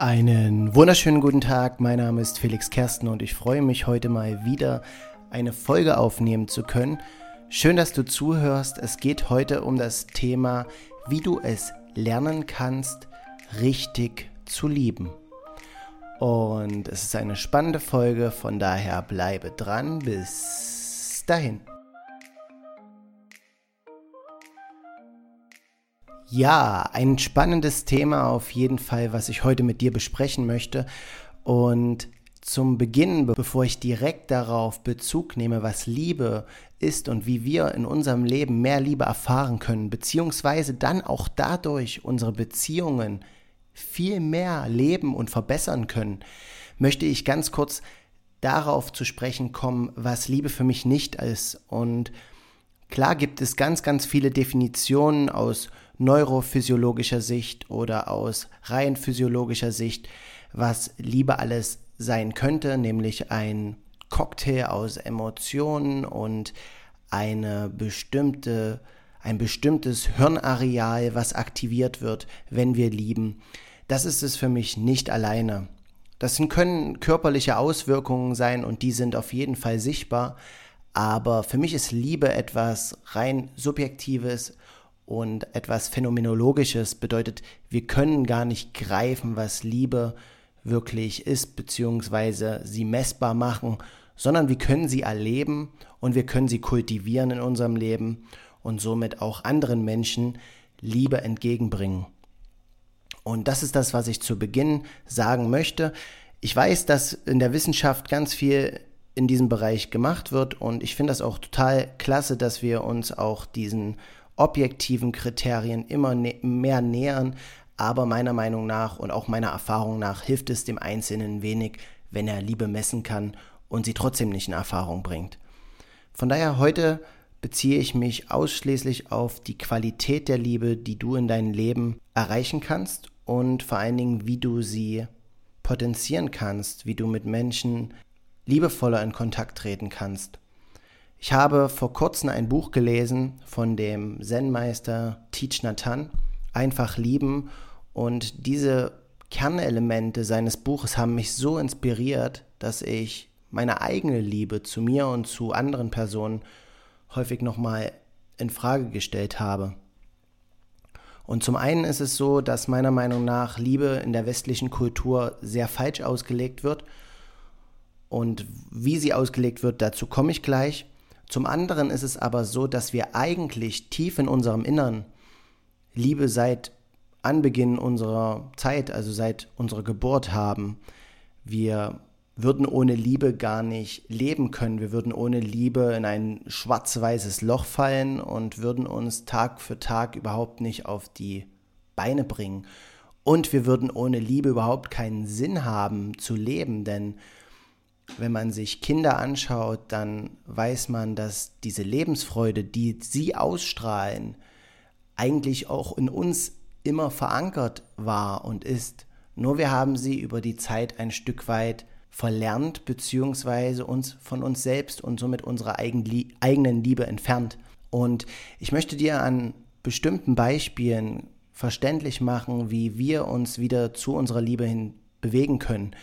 Einen wunderschönen guten Tag, mein Name ist Felix Kersten und ich freue mich heute mal wieder eine Folge aufnehmen zu können. Schön, dass du zuhörst. Es geht heute um das Thema, wie du es lernen kannst, richtig zu lieben. Und es ist eine spannende Folge, von daher bleibe dran. Bis dahin. Ja, ein spannendes Thema auf jeden Fall, was ich heute mit dir besprechen möchte. Und zum Beginn, bevor ich direkt darauf Bezug nehme, was Liebe ist und wie wir in unserem Leben mehr Liebe erfahren können, beziehungsweise dann auch dadurch unsere Beziehungen viel mehr leben und verbessern können, möchte ich ganz kurz darauf zu sprechen kommen, was Liebe für mich nicht ist. Und klar gibt es ganz, ganz viele Definitionen aus neurophysiologischer Sicht oder aus rein physiologischer Sicht, was Liebe alles sein könnte, nämlich ein Cocktail aus Emotionen und eine bestimmte, ein bestimmtes Hirnareal, was aktiviert wird, wenn wir lieben. Das ist es für mich nicht alleine. Das können körperliche Auswirkungen sein und die sind auf jeden Fall sichtbar, aber für mich ist Liebe etwas rein Subjektives und etwas Phänomenologisches bedeutet, wir können gar nicht greifen, was Liebe wirklich ist, beziehungsweise sie messbar machen, sondern wir können sie erleben und wir können sie kultivieren in unserem Leben und somit auch anderen Menschen Liebe entgegenbringen. Und das ist das, was ich zu Beginn sagen möchte. Ich weiß, dass in der Wissenschaft ganz viel in diesem Bereich gemacht wird und ich finde das auch total klasse, dass wir uns auch diesen objektiven Kriterien immer mehr nähern. Aber meiner Meinung nach und auch meiner Erfahrung nach hilft es dem Einzelnen wenig, wenn er Liebe messen kann und sie trotzdem nicht in Erfahrung bringt. Von daher heute beziehe ich mich ausschließlich auf die Qualität der Liebe, die du in deinem Leben erreichen kannst und vor allen Dingen, wie du sie potenzieren kannst, wie du mit Menschen liebevoller in Kontakt treten kannst. Ich habe vor kurzem ein Buch gelesen von dem Zen-Meister Teach Nathan, Einfach lieben. Und diese Kernelemente seines Buches haben mich so inspiriert, dass ich meine eigene Liebe zu mir und zu anderen Personen häufig nochmal in Frage gestellt habe. Und zum einen ist es so, dass meiner Meinung nach Liebe in der westlichen Kultur sehr falsch ausgelegt wird. Und wie sie ausgelegt wird, dazu komme ich gleich. Zum anderen ist es aber so, dass wir eigentlich tief in unserem Innern Liebe seit Anbeginn unserer Zeit, also seit unserer Geburt haben. Wir würden ohne Liebe gar nicht leben können. Wir würden ohne Liebe in ein schwarz-weißes Loch fallen und würden uns Tag für Tag überhaupt nicht auf die Beine bringen. Und wir würden ohne Liebe überhaupt keinen Sinn haben zu leben, denn wenn man sich Kinder anschaut, dann weiß man, dass diese Lebensfreude, die sie ausstrahlen, eigentlich auch in uns immer verankert war und ist. Nur wir haben sie über die Zeit ein Stück weit verlernt, beziehungsweise uns von uns selbst und somit unserer eigenen Liebe entfernt. Und ich möchte dir an bestimmten Beispielen verständlich machen, wie wir uns wieder zu unserer Liebe hin bewegen können.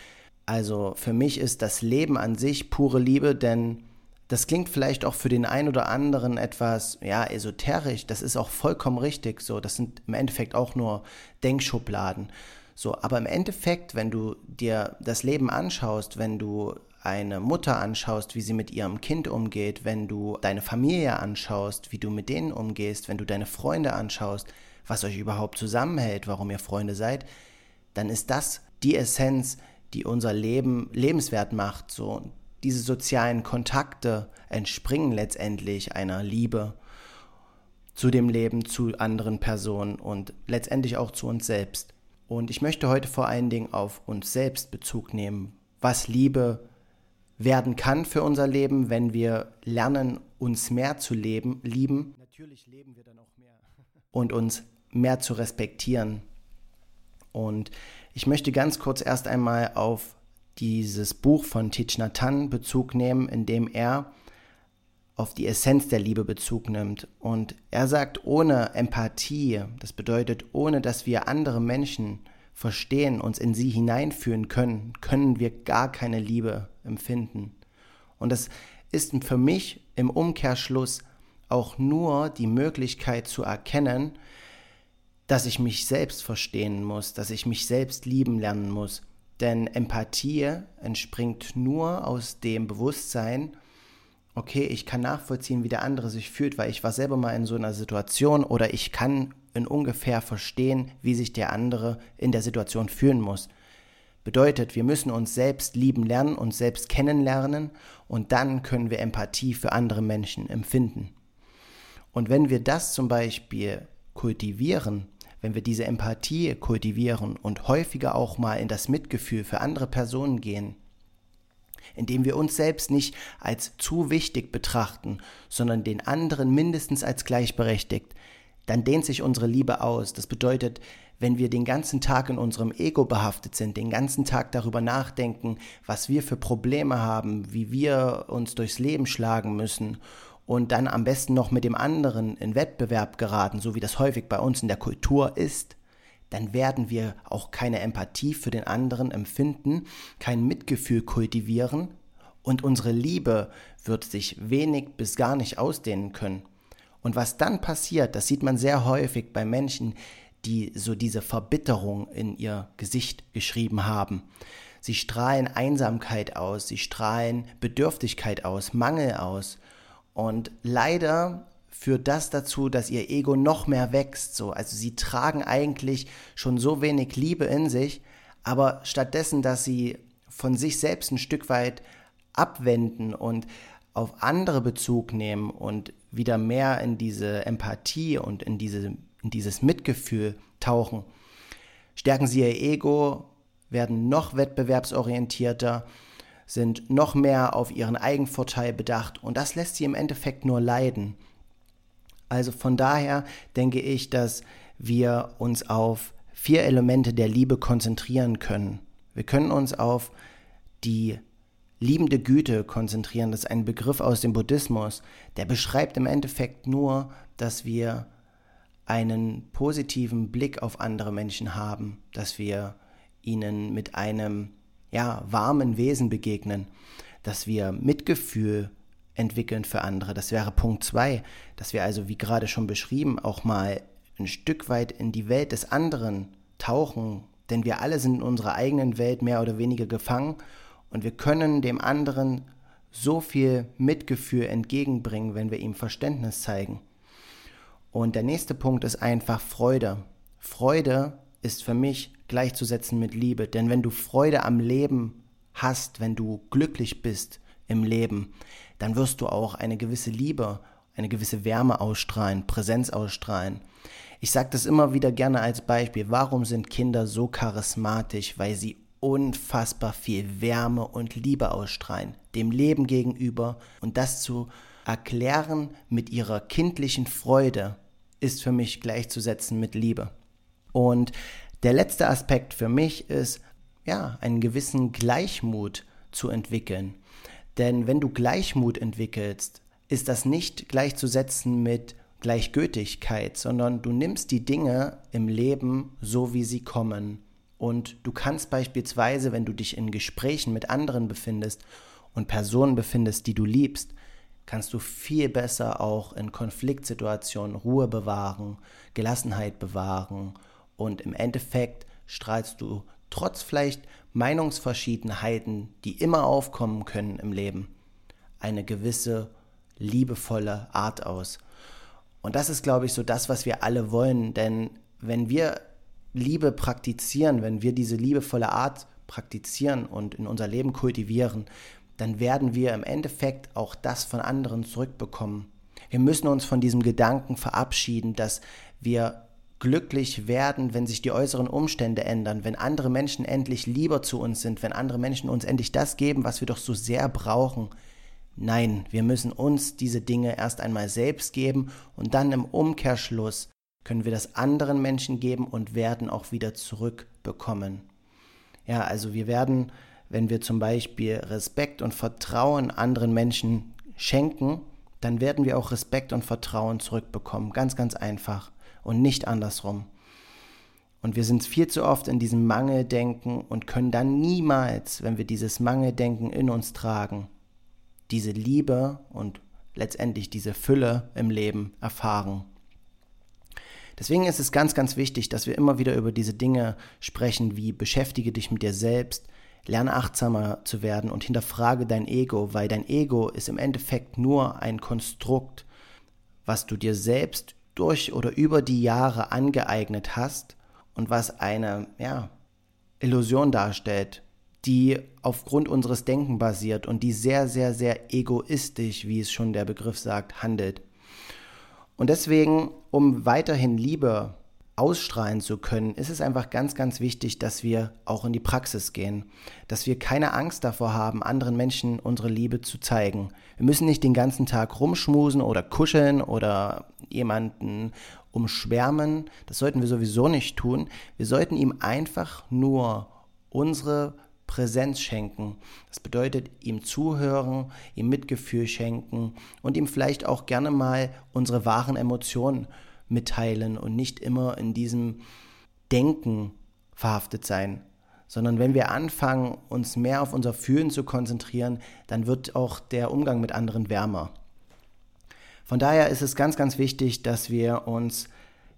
Also für mich ist das Leben an sich pure Liebe, denn das klingt vielleicht auch für den einen oder anderen etwas, ja, esoterisch. Das ist auch vollkommen richtig. So, das sind im Endeffekt auch nur Denkschubladen. So, aber im Endeffekt, wenn du dir das Leben anschaust, wenn du eine Mutter anschaust, wie sie mit ihrem Kind umgeht, wenn du deine Familie anschaust, wie du mit denen umgehst, wenn du deine Freunde anschaust, was euch überhaupt zusammenhält, warum ihr Freunde seid, dann ist das die Essenz, die unser Leben lebenswert macht. So diese sozialen Kontakte entspringen letztendlich einer Liebe zu dem Leben, zu anderen Personen und letztendlich auch zu uns selbst. Und ich möchte heute vor allen Dingen auf uns selbst Bezug nehmen, was Liebe werden kann für unser Leben, wenn wir lernen, uns mehr zu leben, lieben. Natürlich leben wir dann auch mehr. und uns mehr zu respektieren. Und ich möchte ganz kurz erst einmal auf dieses Buch von Thich Nhat Hanh Bezug nehmen, in dem er auf die Essenz der Liebe Bezug nimmt. Und er sagt, ohne Empathie, das bedeutet, ohne dass wir andere Menschen verstehen, uns in sie hineinführen können, können wir gar keine Liebe empfinden. Und das ist für mich im Umkehrschluss auch nur die Möglichkeit zu erkennen, dass ich mich selbst verstehen muss, dass ich mich selbst lieben lernen muss. Denn Empathie entspringt nur aus dem Bewusstsein, okay, ich kann nachvollziehen, wie der andere sich fühlt, weil ich war selber mal in so einer Situation oder ich kann in ungefähr verstehen, wie sich der andere in der Situation fühlen muss. Bedeutet, wir müssen uns selbst lieben lernen, uns selbst kennenlernen und dann können wir Empathie für andere Menschen empfinden. Und wenn wir das zum Beispiel kultivieren, wenn wir diese Empathie kultivieren und häufiger auch mal in das Mitgefühl für andere Personen gehen, indem wir uns selbst nicht als zu wichtig betrachten, sondern den anderen mindestens als gleichberechtigt, dann dehnt sich unsere Liebe aus. Das bedeutet, wenn wir den ganzen Tag in unserem Ego behaftet sind, den ganzen Tag darüber nachdenken, was wir für Probleme haben, wie wir uns durchs Leben schlagen müssen und dann am besten noch mit dem anderen in Wettbewerb geraten, so wie das häufig bei uns in der Kultur ist, dann werden wir auch keine Empathie für den anderen empfinden, kein Mitgefühl kultivieren und unsere Liebe wird sich wenig bis gar nicht ausdehnen können. Und was dann passiert, das sieht man sehr häufig bei Menschen, die so diese Verbitterung in ihr Gesicht geschrieben haben. Sie strahlen Einsamkeit aus, sie strahlen Bedürftigkeit aus, Mangel aus. Und leider führt das dazu, dass ihr Ego noch mehr wächst. So. Also sie tragen eigentlich schon so wenig Liebe in sich, aber stattdessen, dass sie von sich selbst ein Stück weit abwenden und auf andere Bezug nehmen und wieder mehr in diese Empathie und in, diese, in dieses Mitgefühl tauchen, stärken sie ihr Ego, werden noch wettbewerbsorientierter, sind noch mehr auf ihren Eigenvorteil bedacht und das lässt sie im Endeffekt nur leiden. Also von daher denke ich, dass wir uns auf vier Elemente der Liebe konzentrieren können. Wir können uns auf die liebende Güte konzentrieren. Das ist ein Begriff aus dem Buddhismus, der beschreibt im Endeffekt nur, dass wir einen positiven Blick auf andere Menschen haben, dass wir ihnen mit einem ja, warmen Wesen begegnen, dass wir Mitgefühl entwickeln für andere. Das wäre Punkt zwei, dass wir also, wie gerade schon beschrieben, auch mal ein Stück weit in die Welt des anderen tauchen, denn wir alle sind in unserer eigenen Welt mehr oder weniger gefangen und wir können dem anderen so viel Mitgefühl entgegenbringen, wenn wir ihm Verständnis zeigen. Und der nächste Punkt ist einfach Freude. Freude ist für mich gleichzusetzen mit Liebe, denn wenn du Freude am Leben hast, wenn du glücklich bist im Leben, dann wirst du auch eine gewisse Liebe, eine gewisse Wärme ausstrahlen, Präsenz ausstrahlen. Ich sage das immer wieder gerne als Beispiel. Warum sind Kinder so charismatisch? Weil sie unfassbar viel Wärme und Liebe ausstrahlen, dem Leben gegenüber. Und das zu erklären mit ihrer kindlichen Freude ist für mich gleichzusetzen mit Liebe. Und der letzte Aspekt für mich ist, ja, einen gewissen Gleichmut zu entwickeln. Denn wenn du Gleichmut entwickelst, ist das nicht gleichzusetzen mit Gleichgültigkeit, sondern du nimmst die Dinge im Leben so, wie sie kommen. Und du kannst beispielsweise, wenn du dich in Gesprächen mit anderen befindest und Personen befindest, die du liebst, kannst du viel besser auch in Konfliktsituationen Ruhe bewahren, Gelassenheit bewahren und im Endeffekt strahlst du trotz vielleicht Meinungsverschiedenheiten, die immer aufkommen können im Leben, eine gewisse liebevolle Art aus. Und das ist, glaube ich, so das, was wir alle wollen. Denn wenn wir Liebe praktizieren, wenn wir diese liebevolle Art praktizieren und in unser Leben kultivieren, dann werden wir im Endeffekt auch das von anderen zurückbekommen. Wir müssen uns von diesem Gedanken verabschieden, dass wir glücklich werden, wenn sich die äußeren Umstände ändern, wenn andere Menschen endlich lieber zu uns sind, wenn andere Menschen uns endlich das geben, was wir doch so sehr brauchen. Nein, wir müssen uns diese Dinge erst einmal selbst geben und dann im Umkehrschluss können wir das anderen Menschen geben und werden auch wieder zurückbekommen. Ja, also wir werden, wenn wir zum Beispiel Respekt und Vertrauen anderen Menschen schenken, dann werden wir auch Respekt und Vertrauen zurückbekommen. Ganz, ganz einfach und nicht andersrum. Und wir sind viel zu oft in diesem Mangeldenken und können dann niemals, wenn wir dieses Mangeldenken in uns tragen, diese Liebe und letztendlich diese Fülle im Leben erfahren. Deswegen ist es ganz, ganz wichtig, dass wir immer wieder über diese Dinge sprechen, wie beschäftige dich mit dir selbst, lerne achtsamer zu werden und hinterfrage dein Ego, weil dein Ego ist im Endeffekt nur ein Konstrukt, was du dir selbst durch oder über die Jahre angeeignet hast und was eine ja, Illusion darstellt, die aufgrund unseres Denken basiert und die sehr, sehr, sehr egoistisch, wie es schon der Begriff sagt, handelt. Und deswegen, um weiterhin Liebe ausstrahlen zu können, ist es einfach ganz, ganz wichtig, dass wir auch in die Praxis gehen, dass wir keine Angst davor haben, anderen Menschen unsere Liebe zu zeigen. Wir müssen nicht den ganzen Tag rumschmusen oder kuscheln oder jemanden umschwärmen. Das sollten wir sowieso nicht tun. Wir sollten ihm einfach nur unsere Präsenz schenken. Das bedeutet ihm zuhören, ihm Mitgefühl schenken und ihm vielleicht auch gerne mal unsere wahren Emotionen mitteilen und nicht immer in diesem Denken verhaftet sein. Sondern wenn wir anfangen, uns mehr auf unser Fühlen zu konzentrieren, dann wird auch der Umgang mit anderen wärmer. Von daher ist es ganz, ganz wichtig, dass wir uns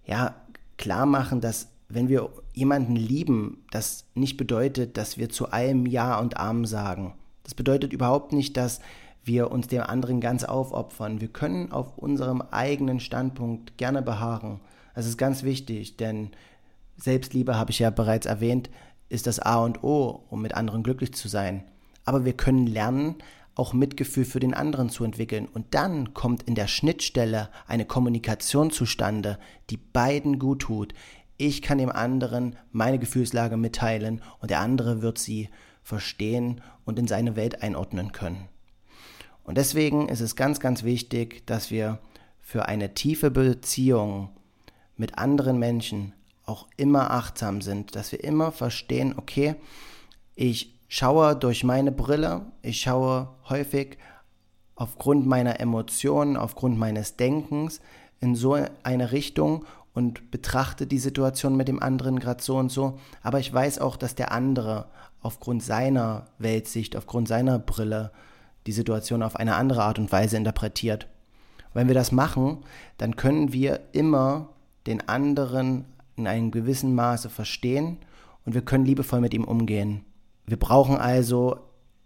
ja klar machen, dass wenn wir jemanden lieben, das nicht bedeutet, dass wir zu allem Ja und Arm sagen. Das bedeutet überhaupt nicht, dass wir uns dem anderen ganz aufopfern. Wir können auf unserem eigenen Standpunkt gerne beharren. Das ist ganz wichtig, denn Selbstliebe, habe ich ja bereits erwähnt, ist das A und O, um mit anderen glücklich zu sein. Aber wir können lernen, auch Mitgefühl für den anderen zu entwickeln. Und dann kommt in der Schnittstelle eine Kommunikation zustande, die beiden gut tut, ich kann dem anderen meine Gefühlslage mitteilen und der andere wird sie verstehen und in seine Welt einordnen können. Und deswegen ist es ganz, ganz wichtig, dass wir für eine tiefe Beziehung mit anderen Menschen auch immer achtsam sind, dass wir immer verstehen, okay, ich schaue durch meine Brille, ich schaue häufig aufgrund meiner Emotionen, aufgrund meines Denkens in so eine Richtung und betrachte die Situation mit dem anderen gerade so und so, aber ich weiß auch, dass der andere aufgrund seiner Weltsicht, aufgrund seiner Brille die Situation auf eine andere Art und Weise interpretiert. wenn wir das machen, dann können wir immer den anderen in einem gewissen Maße verstehen und wir können liebevoll mit ihm umgehen. Wir brauchen also,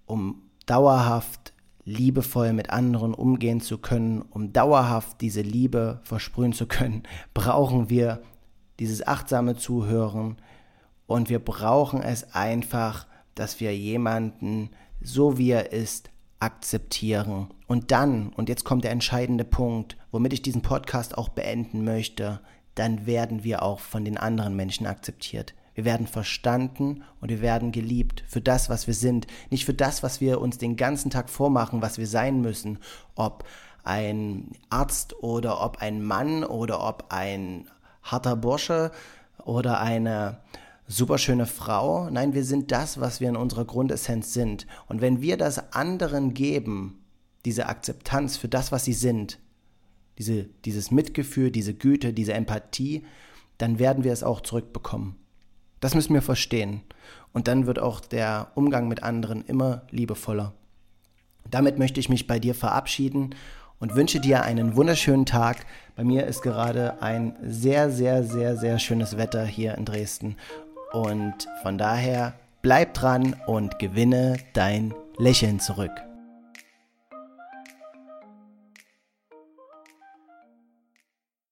um dauerhaft liebevoll mit anderen umgehen zu können, um dauerhaft diese Liebe versprühen zu können, brauchen wir dieses achtsame Zuhören und wir brauchen es einfach, dass wir jemanden so wie er ist akzeptieren. Und dann, und jetzt kommt der entscheidende Punkt, womit ich diesen Podcast auch beenden möchte, dann werden wir auch von den anderen Menschen akzeptiert. Wir werden verstanden und wir werden geliebt für das, was wir sind. Nicht für das, was wir uns den ganzen Tag vormachen, was wir sein müssen. Ob ein Arzt oder ob ein Mann oder ob ein harter Bursche oder eine superschöne Frau. Nein, wir sind das, was wir in unserer Grundessenz sind. Und wenn wir das anderen geben, diese Akzeptanz für das, was sie sind, diese, dieses Mitgefühl, diese Güte, diese Empathie, dann werden wir es auch zurückbekommen. Das müssen wir verstehen. Und dann wird auch der Umgang mit anderen immer liebevoller. Damit möchte ich mich bei dir verabschieden und wünsche dir einen wunderschönen Tag. Bei mir ist gerade ein sehr, sehr, sehr, sehr schönes Wetter hier in Dresden. Und von daher bleib dran und gewinne dein Lächeln zurück.